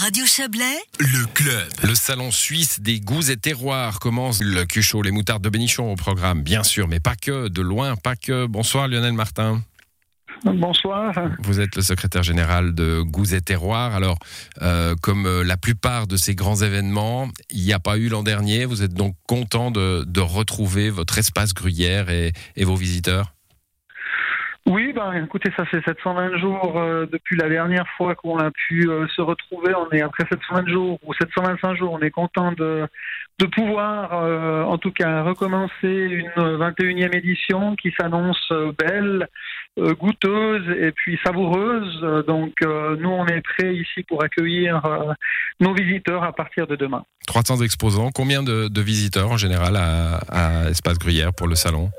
Radio Chablais, Le club. Le salon suisse des goûts et terroirs commence. Le cuchot, les moutardes de Bénichon au programme, bien sûr, mais pas que, de loin, pas que. Bonsoir Lionel Martin. Bonsoir. Vous êtes le secrétaire général de Goûts et Terroirs. Alors, euh, comme euh, la plupart de ces grands événements, il n'y a pas eu l'an dernier. Vous êtes donc content de, de retrouver votre espace gruyère et, et vos visiteurs? Oui, ben, écoutez, ça fait 720 jours euh, depuis la dernière fois qu'on a pu euh, se retrouver. On est après 720 jours ou 725 jours, on est content de, pouvoir, euh, en tout cas, recommencer une 21e édition qui s'annonce belle, goûteuse et puis savoureuse. Donc, nous, on est prêts ici pour accueillir nos visiteurs à partir de demain. 300 exposants. Combien de, visiteurs en général à, à Espace Gruyère pour le salon?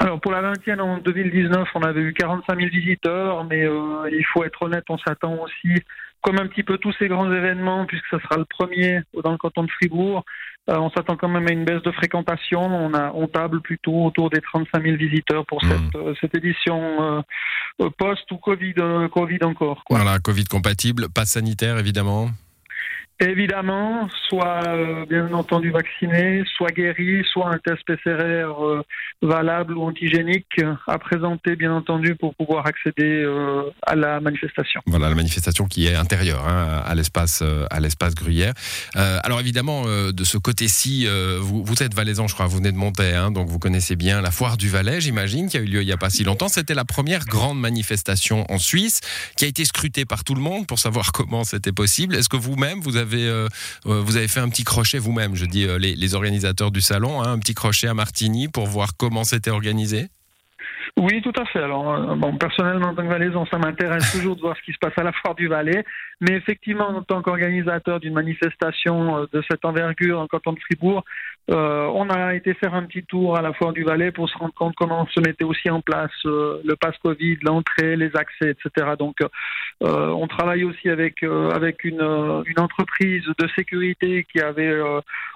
Alors pour la 20e en 2019, on avait eu 45 000 visiteurs, mais euh, il faut être honnête, on s'attend aussi, comme un petit peu tous ces grands événements, puisque ce sera le premier dans le canton de Fribourg, euh, on s'attend quand même à une baisse de fréquentation. On, a, on table plutôt autour des 35 000 visiteurs pour cette, euh, cette édition euh, post ou Covid, euh, Covid encore. Quoi. Voilà, Covid compatible, pas sanitaire évidemment. Évidemment, soit euh, bien entendu vacciné, soit guéri, soit un test PCR euh, valable ou antigénique à présenter bien entendu pour pouvoir accéder euh, à la manifestation. Voilà la manifestation qui est intérieure hein, à l'espace à l'espace Gruyère. Alors évidemment de ce côté-ci, vous, vous êtes valaisan, je crois, vous venez de monter, hein, donc vous connaissez bien la foire du Valais, j'imagine, qui a eu lieu il y a pas si longtemps. C'était la première grande manifestation en Suisse qui a été scrutée par tout le monde pour savoir comment c'était possible. Est-ce que vous-même vous avez euh, euh, vous avez fait un petit crochet vous-même, je dis euh, les, les organisateurs du salon, hein, un petit crochet à Martigny pour voir comment c'était organisé? Oui, tout à fait. Alors, bon, personnellement, en tant que valaisan, ça m'intéresse toujours de voir ce qui se passe à la foire du Valais. Mais effectivement, en tant qu'organisateur d'une manifestation de cette envergure le canton de Fribourg, euh, on a été faire un petit tour à la foire du Valais pour se rendre compte comment se mettait aussi en place euh, le pass Covid, l'entrée, les accès, etc. Donc, euh, on travaille aussi avec avec une, une entreprise de sécurité qui avait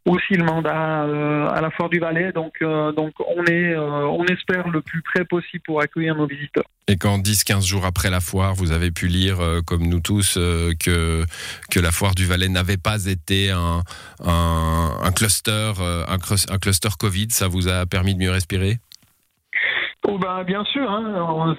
aussi le mandat à la foire du Valais. Donc, donc on est, on espère le plus près possible pour accueillir nos visiteurs. Et quand 10-15 jours après la foire, vous avez pu lire, euh, comme nous tous, euh, que, que la foire du Valais n'avait pas été un, un, cluster, euh, un, cluster Covid, ça vous a permis de mieux respirer? Oh ben bien sûr, hein,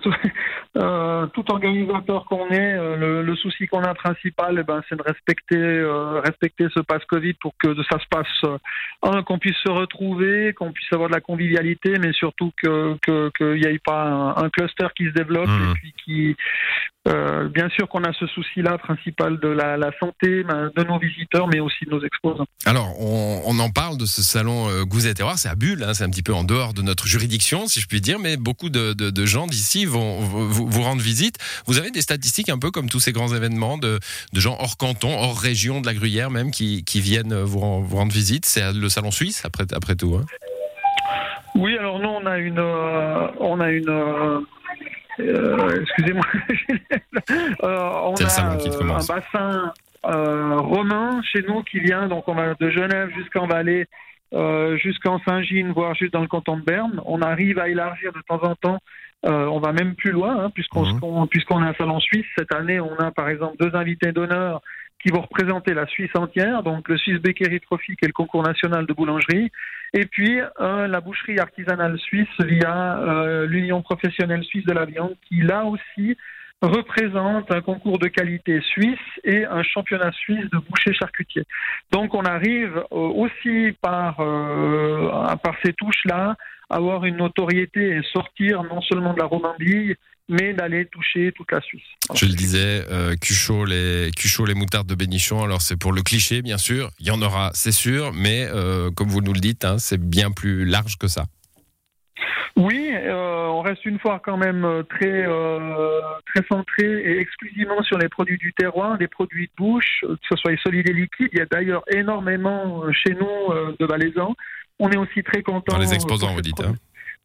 euh, tout organisateur qu'on est, euh, le, le souci qu'on a principal, eh ben, c'est de respecter, euh, respecter ce passe Covid pour que ça se passe, euh, un, qu'on puisse se retrouver, qu'on puisse avoir de la convivialité, mais surtout que que- qu'il n'y ait pas un, un cluster qui se développe Mhm. et puis qui, euh, bien sûr qu'on a ce souci-là principal de la, la santé ben, de nos visiteurs, mais aussi de nos exposants. Alors, on, on en parle de ce salon euh, Goûts et Terroirs, c'est à Bulle, hein, c'est un petit peu en dehors de notre juridiction, si je puis dire, mais beaucoup de, de- de gens d'ici vont vous, vous rendre visite. Vous avez des statistiques un peu comme tous ces grands événements de, de gens hors canton, hors région de la Gruyère même, qui, qui viennent vous, ren- vous rendre visite. C'est le salon suisse, après, après tout. hein. Oui, alors nous on a une, euh, on a une, euh, excusez-moi, Euh, on a salon qui euh, commence. un bassin euh, romain chez nous qui vient, donc on va de Genève jusqu'en Valais, euh, jusqu'en Saint-Gine, voire juste dans le canton de Berne. On arrive à élargir de temps en temps. Euh, on va même plus loin, hein, puisqu'on qu'on- puisqu'on a un salon suisse. Cette année, on a par exemple deux invités d'honneur qui vont représenter la Suisse entière, donc le Swiss Bakery Trophy, qui est le concours national de boulangerie, et puis euh, la boucherie artisanale suisse via euh, l'Union professionnelle suisse de la viande, qui là aussi représente un concours de qualité suisse et un championnat suisse de boucher charcutier. Donc on arrive euh, aussi par, euh, par ces touches-là avoir une notoriété et sortir non seulement de la Romandie, mais d'aller toucher toute la Suisse. Voilà. Je le disais, euh, Cuchot, les, Cuchot, les moutardes de Bénichon. Alors, c'est pour le cliché, bien sûr. Il y en aura, c'est sûr. Mais, euh, comme vous nous le dites, hein, c'est bien plus large que ça. Oui, euh, on reste une fois quand même euh, très euh, très centré et exclusivement sur les produits du terroir, des produits de bouche, que ce soit les solides et liquides. Il y a d'ailleurs énormément chez nous euh, de valaisans. On est aussi très content Dans les exposants, vous dites. Hein.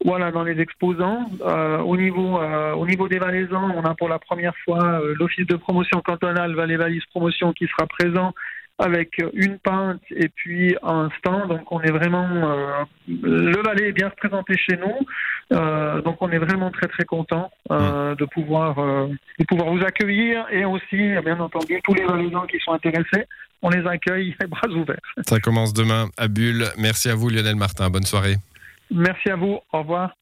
Voilà, dans les exposants. Euh, au niveau euh, au niveau des valaisans, on a pour la première fois euh, l'office de promotion cantonale Valais Valise Promotion qui sera présent avec une pinte et puis un stand. Donc on est vraiment le Valais est bien représenté chez nous. Donc on est vraiment très très content mmh. de pouvoir de pouvoir vous accueillir et aussi bien entendu tous les Valaisans qui sont intéressés on les accueille les bras ouverts. Ça commence demain à Bulle. Merci à vous Lionel Martin. Bonne soirée. Merci à vous. Au revoir.